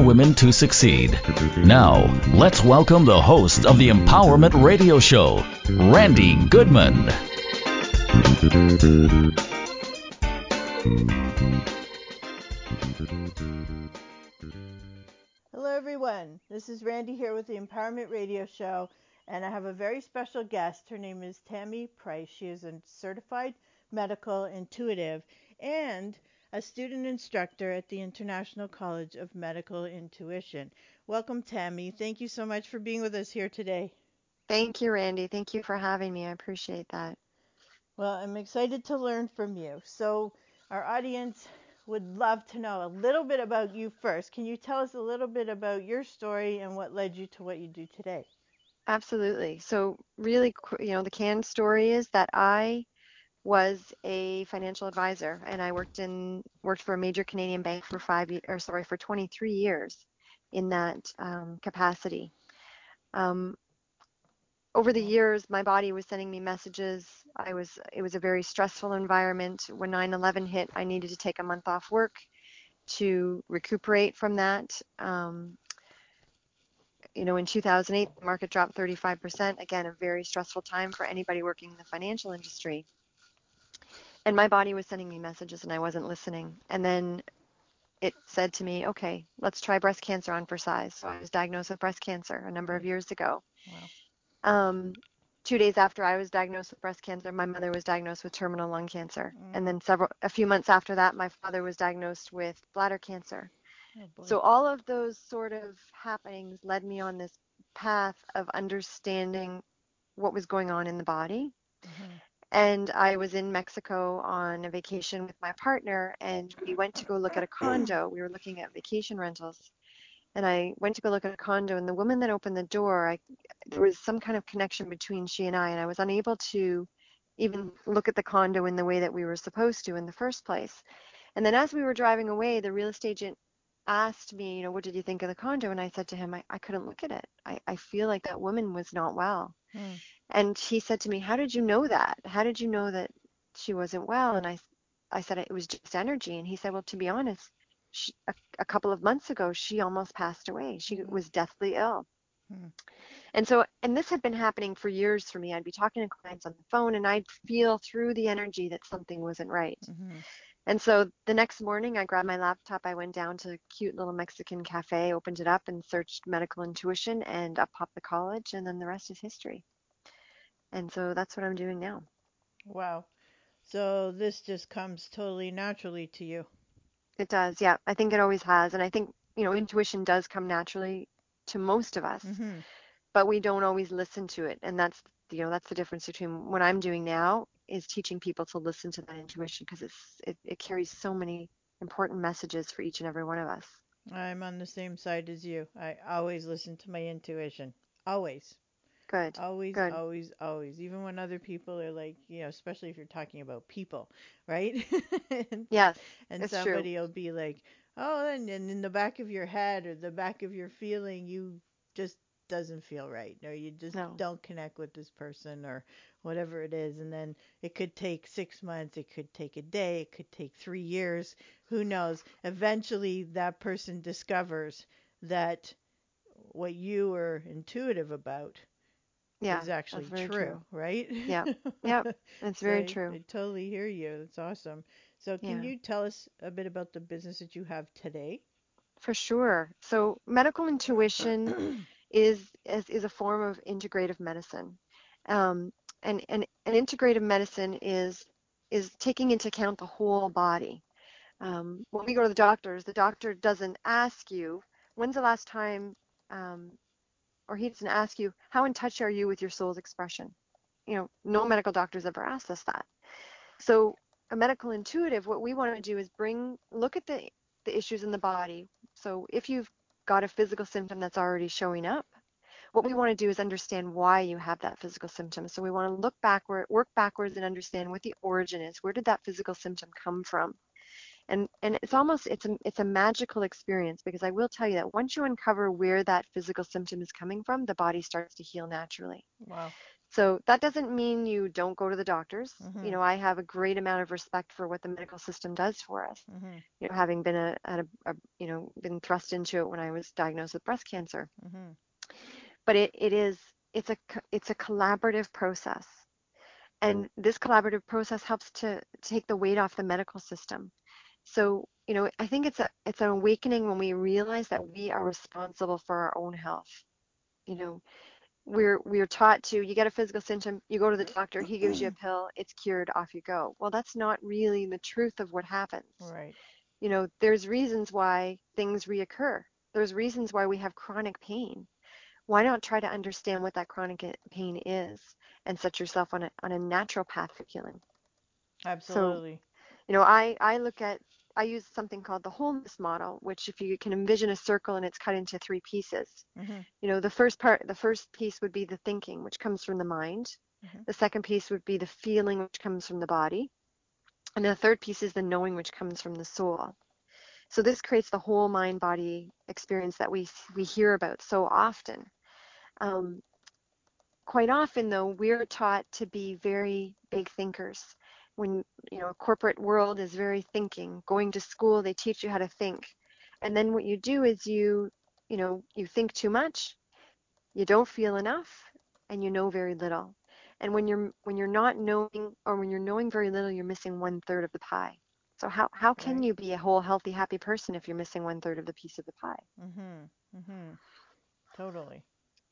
Women to Succeed. Now, let's welcome the host of the Empowerment Radio Show, Randi Goodman. Hello, everyone. This is Randi here with the Empowerment Radio Show, and I have a very special guest. Her name is Tammy Price. She is a certified medical intuitive and a student instructor at the International College of Medical Intuition. Welcome, Tammy. Thank you so much for being with us here today. Thank you, Randi. Thank you for having me. I appreciate that. Well, I'm excited to learn from you. So, our audience would love to know a little bit about you first. Can you tell us a little bit about your story and what led you to what you do today? Absolutely. So, really, you know, the canned story is that I was a financial advisor and I worked in worked for a major Canadian bank for five or sorry for 23 years in that um, capacity. Um, over the years, my body was sending me messages. I was it was a very stressful environment. When 9/11 hit, I needed to take a month off work to recuperate from that. Um, you know, in 2008, the market dropped 35%. Again, a very stressful time for anybody working in the financial industry and my body was sending me messages and I wasn't listening. And then it said to me, okay, let's try breast cancer on for size. So I was diagnosed with breast cancer a number of years ago. Wow. Um, two days after I was diagnosed with breast cancer, my mother was diagnosed with terminal lung cancer. Mm. And then several, a few months after that, my father was diagnosed with bladder cancer. Oh, so all of those sort of happenings led me on this path of understanding what was going on in the body. Mm-hmm and I was in Mexico on a vacation with my partner, and we went to go look at a condo. We were looking at vacation rentals, and I went to go look at a condo, and the woman that opened the door, I, there was some kind of connection between she and I, and I was unable to even look at the condo in the way that we were supposed to in the first place. And then as we were driving away, the real estate agent asked me, you know, what did you think of the condo? And I said to him, I, I couldn't look at it. I, I feel like that woman was not well. Mm. And he said to me, How did you know that? How did you know that she wasn't well? And I, I said, It was just energy. And he said, Well, to be honest, she, a, a couple of months ago, she almost passed away. She mm-hmm. was deathly ill. Mm-hmm. And so, and this had been happening for years for me. I'd be talking to clients on the phone and I'd feel through the energy that something wasn't right. Mm-hmm. And so the next morning, I grabbed my laptop. I went down to a cute little Mexican cafe, opened it up, and searched medical intuition, and up popped the college. And then the rest is history. And so that's what I'm doing now. Wow. So this just comes totally naturally to you. It does, yeah. I think it always has. And I think, you know, intuition does come naturally to most of us, mm-hmm. but we don't always listen to it. And that's, you know, that's the difference between what I'm doing now is teaching people to listen to that intuition because it's it, it carries so many important messages for each and every one of us. I'm on the same side as you. I always listen to my intuition. Always. Good. Always, Good. always, always. Even when other people are like, you know, especially if you're talking about people, right? and, yes. And somebody true. will be like, oh, and, and in the back of your head or the back of your feeling, you just doesn't feel right or you just no. don't connect with this person or whatever it is and then it could take 6 months it could take a day it could take 3 years who knows eventually that person discovers that what you were intuitive about yeah, is actually true, true, right? Yeah, yeah, that's very true. I, I, totally hear you. That's awesome. So, can yeah. you tell us a bit about the business that you have today? For sure. So, medical intuition is, is is a form of integrative medicine, um, and, and and integrative medicine is is taking into account the whole body. Um, when we go to the doctors, the doctor doesn't ask you when's the last time um, or he doesn't ask you, how in touch are you with your soul's expression? You know, no medical doctors ever asked us that. So a medical intuitive, what we want to do is bring, look at the, the issues in the body. So if you've got a physical symptom that's already showing up. What we want to do is understand why you have that physical symptom. So we want to look backward, work backwards and understand what the origin is. Where did that physical symptom come from? And and it's almost it's a it's a magical experience because I will tell you that once you uncover where that physical symptom is coming from, the body starts to heal naturally. Wow. So that doesn't mean you don't go to the doctors. Mm-hmm. You know, I have a great amount of respect for what the medical system does for us. Mm-hmm. You know, having been a, a, a, you know been thrust into it when I was diagnosed with breast cancer. Mm-hmm. But it, it is it's a it's a collaborative process, and this collaborative process helps to take the weight off the medical system. So you know, I think it's a it's an awakening when we realize that we are responsible for our own health. You know, we're we're taught to you get a physical symptom you go to the doctor he gives you a mm-hmm. pill it's cured off you go well that's not really the truth of what happens Right. you know there's reasons why things reoccur there's reasons why we have chronic pain why not try to understand what that chronic eh, pain is and set yourself on a on a natural path for healing Absolutely. so, you know i i look at I use something called the wholeness model, which if you can envision a circle and it's cut into three pieces. Mm-hmm. You know, the first part, the first piece would be the thinking, which comes from the mind. Mhm. The second piece would be the feeling, which comes from the body. And the third piece is the knowing, which comes from the soul. So this creates the whole mind body experience that we we hear about so often. Um, quite often, though, we're taught to be very big thinkers. When you know, corporate world is very thinking. Going to school, they teach you how to think, and then what you do is you, you know, you think too much, you don't feel enough, and you know very little. And when you're when you're not knowing, or when you're knowing very little, you're missing one third of the pie. So how how can Right. you be a whole, healthy, happy person if you're missing one third of the piece of the pie? Mm-hmm. Mm-hmm. Totally.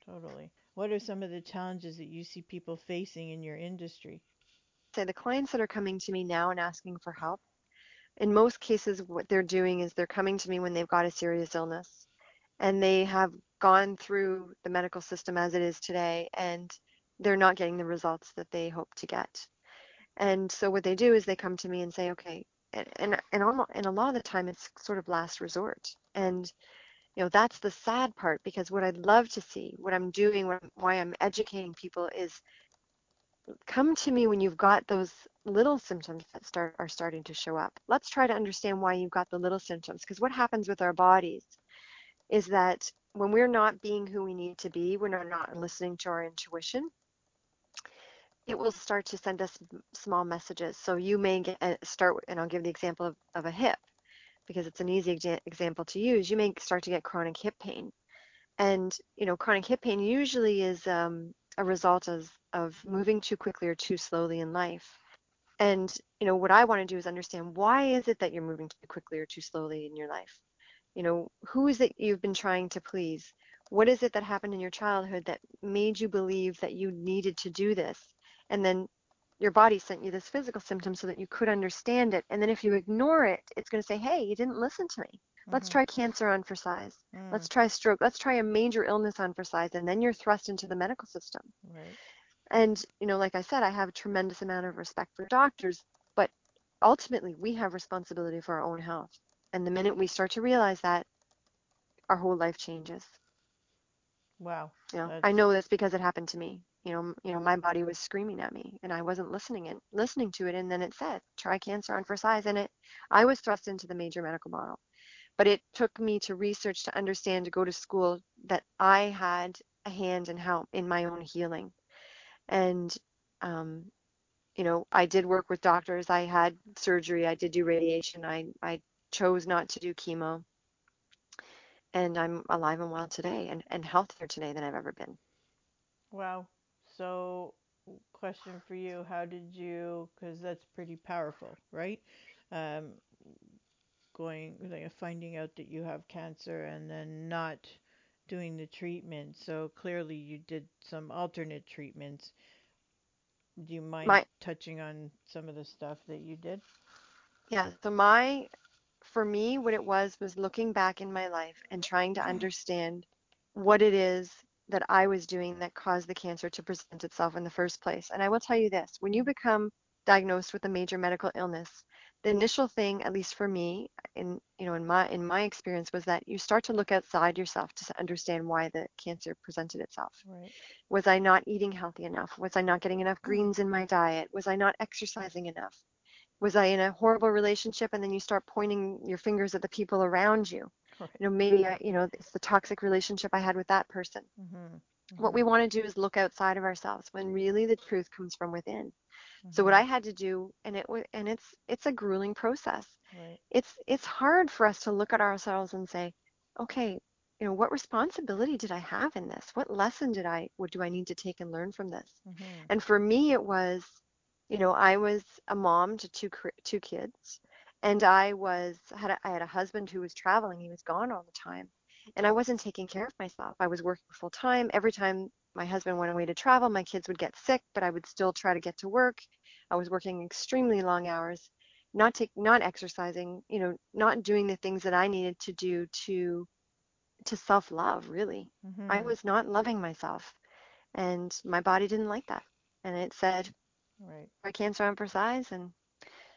Totally. What are some of the challenges that you see people facing in your industry? Say the clients that are coming to me now and asking for help, in most cases, what they're doing is they're coming to me when they've got a serious illness and they have gone through the medical system as it is today and they're not getting the results that they hope to get. And so what they do is they come to me and say, okay, and and and, almost, and a lot of the time it's sort of last resort. And you know that's the sad part because what I'd love to see, what I'm doing, what, why I'm educating people is come to me when you've got those little symptoms that start are starting to show up. Let's try to understand why you've got the little symptoms because what happens with our bodies is that when we're not being who we need to be, when we're not listening to our intuition, it will start to send us small messages. So you may get uh, start, and I'll give the example of, of a hip because it's an easy exa- example to use. You may start to get chronic hip pain, and you know chronic hip pain usually is um, a result of of moving too quickly or too slowly in life. And you know what I want to do is understand why is it that you're moving too quickly or too slowly in your life? You know, who is it you've been trying to please? What is it that happened in your childhood that made you believe that you needed to do this? And then your body sent you this physical symptom so that you could understand it. And then if you ignore it, it's going to say, hey, you didn't listen to me. Let's Mhm. try cancer on for size. Mm, Let's try stroke. Let's try a major illness on for size. And then you're thrust into the medical system. right. And, you know, like I said, I have a tremendous amount of respect for doctors, but ultimately we have responsibility for our own health. And the minute we start to realize that, our whole life changes. Wow. You know, I That's- know this because it happened to me. You know, you know, my body was screaming at me and I wasn't listening it, listening to it. And then it said, try cancer on for size. And it, I was thrust into the major medical model. But it took me to research to understand, to go to school, that I had a hand in help in my own healing. And, um, you know, I did work with doctors. I had surgery. I did do radiation. I, I chose not to do chemo. And I'm alive and well today and, and healthier today than I've ever been. Wow. So, question for you: How did you? Because that's pretty powerful, right? Um, going like finding out that you have cancer and then not doing the treatment. So clearly, you did some alternate treatments. Do you mind My touching on some of the stuff that you did? Yeah, so my, for me, what it was was looking back in my life and trying to mm-hmm. understand what it is that I was doing that caused the cancer to present itself in the first place. And I will tell you this, when you become diagnosed with a major medical illness, the initial thing, at least for me, in you know, in my in my experience, was that you start to look outside yourself to understand why the cancer presented itself. Right. Was I not eating healthy enough? Was I not getting enough greens in my diet? Was I not exercising enough? Was I in a horrible relationship? And then you start pointing your fingers at the people around you. Right. You know, maybe I, you know, it's the toxic relationship I had with that person. Mm-hmm. What we want to do is look outside of ourselves when really the truth comes from within. Mm-hmm. So what I had to do, and it was, and it's it's a grueling process. Right. It's it's hard for us to look at ourselves and say, okay, you know, what responsibility did I have in this? What lesson did I, what do I need to take and learn from this? Mm-hmm. And for me, it was, you know, I was a mom to two two kids, and I was had a, I had a husband who was traveling. He was gone all the time, and I wasn't taking care of myself. I was working full time. Every time my husband went away to travel, my kids would get sick, but I would still try to get to work. I was working extremely long hours, not take not exercising, you know, not doing the things that I needed to do to to self-love, really. Mm-hmm. I was not loving myself, and my body didn't like that. And it said, Right. I cancer on for size and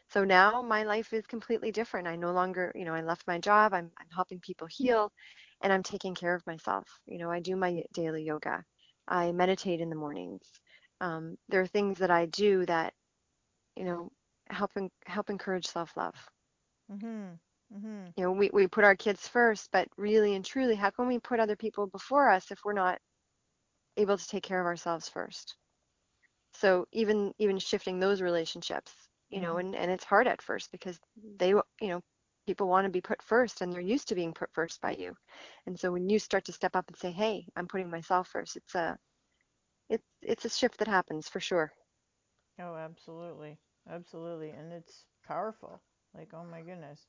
so now my life is completely different. I no longer, you know, I left my job. I'm, I'm helping people heal and I'm taking care of myself. You know, I do my daily yoga. I meditate in the mornings. Um, there are things that I do that, you know, help help encourage self-love. Mm-hmm. Mm-hmm. You know, we, we put our kids first, but really and truly, how can we put other people before us if we're not able to take care of ourselves first? So even even shifting those relationships, you know, Mhm. and, and it's hard at first because they, you know, people want to be put first and they're used to being put first by you. And so when you start to step up and say, hey, I'm putting myself first, it's a it's it's a shift that happens for sure. Oh, absolutely. Absolutely. And it's powerful. Like, oh my goodness.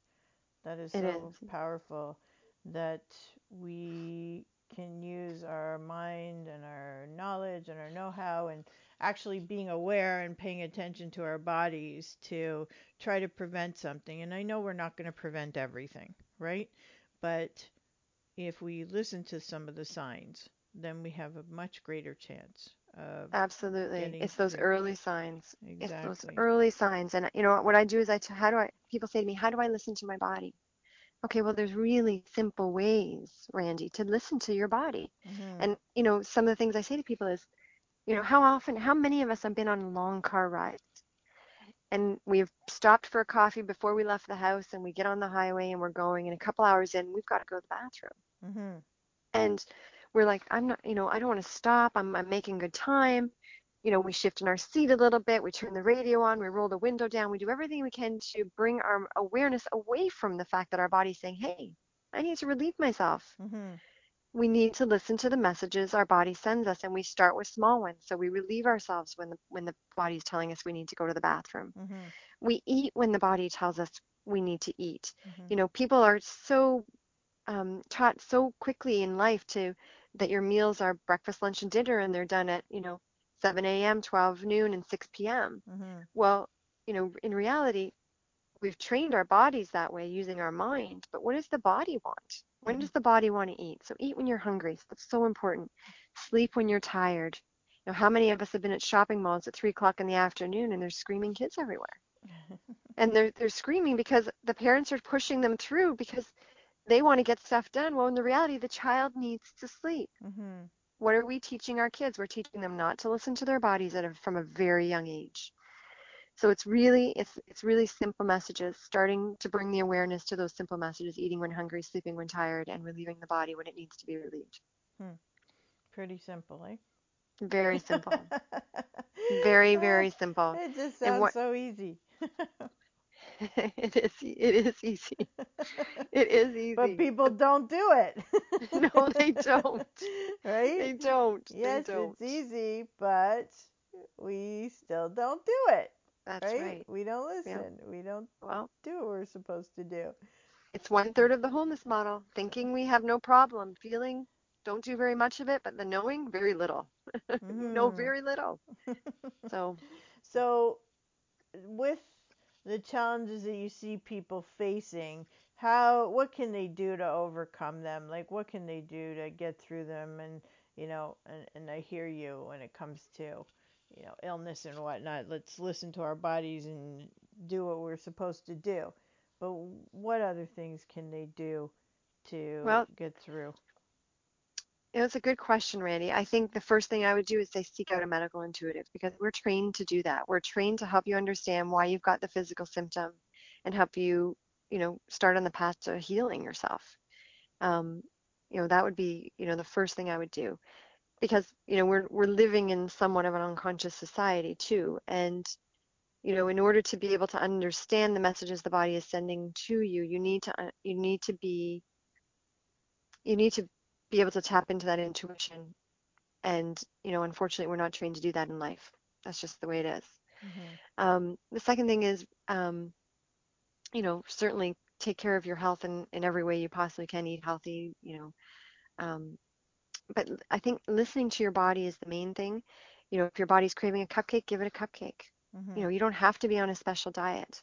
That is It so is. powerful that we can use our mind and our knowledge and our know-how and actually being aware and paying attention to our bodies to try to prevent something. And I know we're not going to prevent everything, right? But if we listen to some of the signs, then we have a much greater chance of Absolutely. It's those through. early signs. Exactly. it's those early signs. And you know what I do is I t- how do I people say to me, how do I listen to my body? Okay, well there's really simple ways, Randi, to listen to your body. Mhm. And you know, some of the things I say to people is, you know, how often how many of us have been on long car rides? And we've stopped for a coffee before we left the house and we get on the highway and we're going and a couple hours in we've got to go to the bathroom. Mhm. and we're like i'm not you know i don't want to stop. I'm, I'm making good time. You know we shift in our seat a little bit. We turn the radio on. We roll the window down. We do everything we can to bring our awareness away from the fact that our body's saying hey i need to relieve myself. Mhm. We need to listen to the messages our body sends us and we start with small ones so we relieve ourselves when the when the body's telling us we need to go to the bathroom Mhm. we eat when the body tells us we need to eat Mhm. you know people are so um, taught so quickly in life to that your meals are breakfast, lunch, and dinner, and they're done at you know 7 a.m., 12 noon, and 6 p.m. Mhm. Well, you know, in reality, we've trained our bodies that way using our mind. But what does the body want? When does the body want to eat? So eat when you're hungry. So that's so important. Sleep when you're tired. You know, how many of us have been at shopping malls at three o'clock in the afternoon and there's screaming kids everywhere? And they're they're screaming because the parents are pushing them through because they want to get stuff done. Well, in the reality, the child needs to sleep. Mhm. What are we teaching our kids? We're teaching them not to listen to their bodies at a, from a very young age. So it's really it's it's really simple messages, starting to bring the awareness to those simple messages: eating when hungry, sleeping when tired, and relieving the body when it needs to be relieved. Pretty simple, eh? Very simple. Very very simple. It just sounds what- so easy. it is it is easy. It is easy. But people don't do it. no, they don't. Right? They don't. yes, they don't. it's easy, but we still don't do it. That's right? right. We don't listen. We don't Well, do what we're supposed to do. It's one third of the wholeness model. Thinking we have no problem. Feeling don't do very much of it, but the knowing very little. know Mhm. very little. So So, with the challenges that you see people facing, how what can they do to overcome them? Like what can they do to get through them? And you know, and, and I hear you when it comes to, you know, illness and whatnot. Let's listen to our bodies and do what we're supposed to do. But what other things can they do to well, get through? It's a good question, Randi. I think the first thing I would do is say seek out a medical intuitive because we're trained to do that. We're trained to help you understand why you've got the physical symptom and help you, you know, start on the path to healing yourself. Um, you know, that would be, you know, the first thing I would do because, you know, we're we're living in somewhat of an unconscious society too. And, you know, in order to be able to understand the messages the body is sending to you, you need to you need to be you need to be able to tap into that intuition. And, you know, unfortunately, we're not trained to do that in life. That's just the way it is. Mm-hmm. Um, the second thing is, um, you know, certainly take care of your health in, in every way you possibly can. Eat healthy, you know. Um, but I think listening to your body is the main thing. You know, if your body's craving a cupcake, give it a cupcake. Mm-hmm. You know, you don't have to be on a special diet.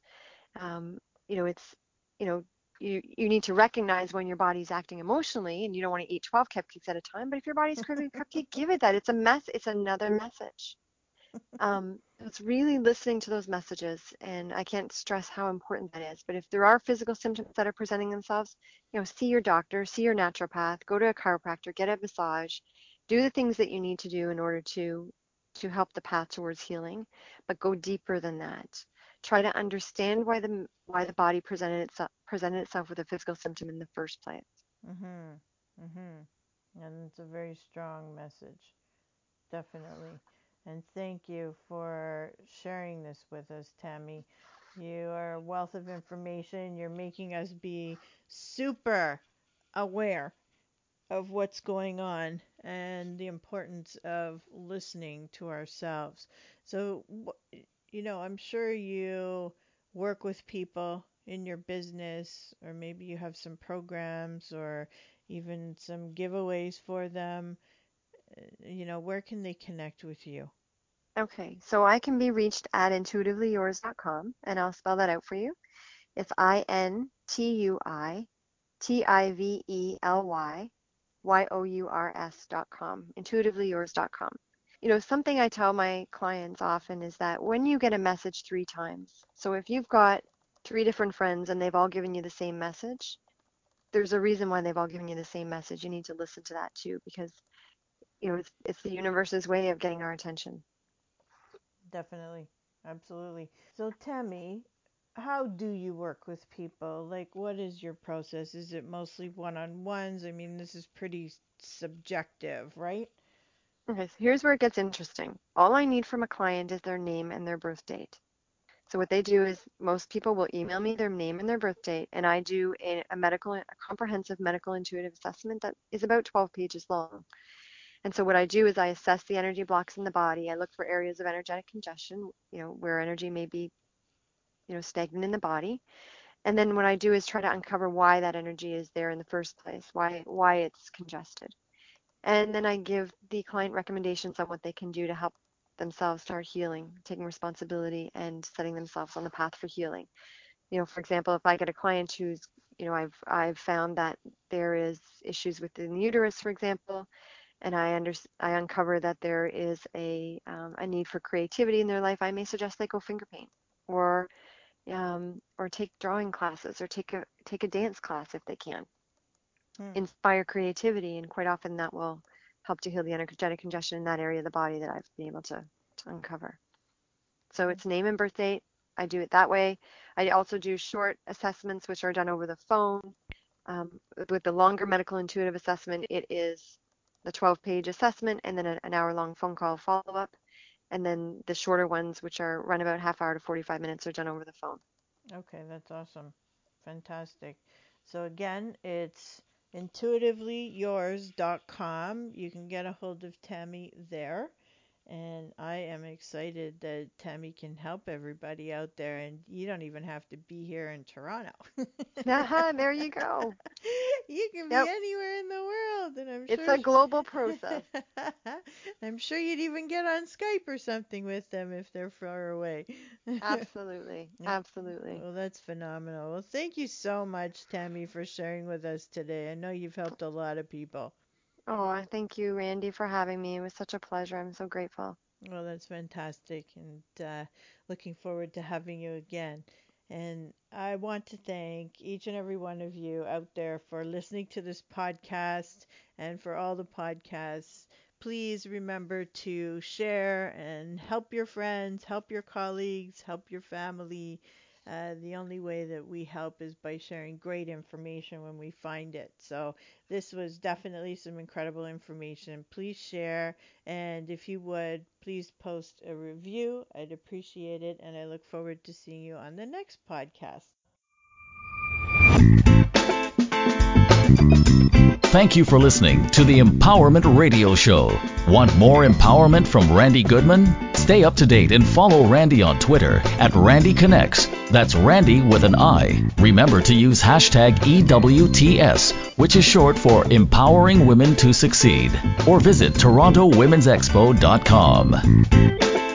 Um, you know, it's, you know, you, you need to recognize when your body's acting emotionally and you don't want to eat 12 cupcakes at a time but if your body's craving a cupcake give it that it's a mess it's another message um, it's really listening to those messages and i can't stress how important that is but if there are physical symptoms that are presenting themselves you know see your doctor see your naturopath go to a chiropractor get a massage do the things that you need to do in order to to help the path towards healing but go deeper than that try to understand why the why the body presented itself presented itself with a physical symptom in the first place. Mm-hmm. Mm-hmm. And it's a very strong message. Definitely. And thank you for sharing this with us, Tammy. You are a wealth of information. You're making us be super aware of what's going on and the importance of listening to ourselves. So, you know, I'm sure you work with people in your business, or maybe you have some programs or even some giveaways for them. Uh, you know, where can they connect with you? Okay, so I can be reached at intuitivelyyours.com, and I'll spell that out for you. It's I N T U I T I V E L Y Y O U R S.com, intuitivelyyours.com you know, something I tell my clients often is that when you get a message three times, so if you've got three different friends and they've all given you the same message, there's a reason why they've all given you the same message. You need to listen to that too because you know, it's, it's the universe's way of getting our attention. Definitely. Absolutely. So Tammy, how do you work with people? Like what is your process? Is it mostly one-on-ones? I mean, this is pretty subjective, right? Okay, so here's where it gets interesting. All I need from a client is their name and their birth date. So what they do is most people will email me their name and their birth date, and I do a, a medical, a comprehensive medical intuitive assessment that is about 12 pages long. And so what I do is I assess the energy blocks in the body. I look for areas of energetic congestion, you know, where energy may be, you know, stagnant in the body. And then what I do is try to uncover why that energy is there in the first place, why why it's congested. And then I give the client recommendations on what they can do to help themselves start healing, taking responsibility and setting themselves on the path for healing. You know, for example, if I get a client who's, you know, I've I've found that there is issues within the uterus, for example, and I under, I uncover that there is a um, a need for creativity in their life, I may suggest they go finger paint or um, or take drawing classes or take a take a dance class if they can hmm. inspire creativity, and quite often that will help to heal the energetic congestion in that area of the body that I've been able to, to uncover. So it's name and birth date. I do it that way. I also do short assessments, which are done over the phone. Um, with the longer medical intuitive assessment, it is the 12 page assessment and then an hour long phone call follow up. And then the shorter ones, which are run about half hour to 45 minutes, are done over the phone. Okay, that's awesome. Fantastic. So again, it's intuitivelyyours.com. You can get a hold of Tammy there. And I am excited that Tammy can help everybody out there, and you don't even have to be here in Toronto. uh-huh, there you go. You can yep. be anywhere in the world, and I'm it's sure it's a global process. I'm sure you'd even get on Skype or something with them if they're far away. Absolutely, absolutely. Well, that's phenomenal. Well, thank you so much, Tammy, for sharing with us today. I know you've helped a lot of people. Oh, thank you, Randi, for having me. It was such a pleasure. I'm so grateful. Well, that's fantastic, and uh, looking forward to having you again. And I want to thank each and every one of you out there for listening to this podcast and for all the podcasts. Please remember to share and help your friends, help your colleagues, help your family. Uh, the only way that we help is by sharing great information when we find it. So, this was definitely some incredible information. Please share, and if you would, please post a review. I'd appreciate it, and I look forward to seeing you on the next podcast. Thank you for listening to the Empowerment Radio Show. Want more empowerment from Randi Goodman? Stay up to date and follow Randi on Twitter at Randi Connects. That's Randi with an I. Remember to use hashtag EWTS, which is short for Empowering Women to Succeed. Or visit TorontoWomen'sExpo.com.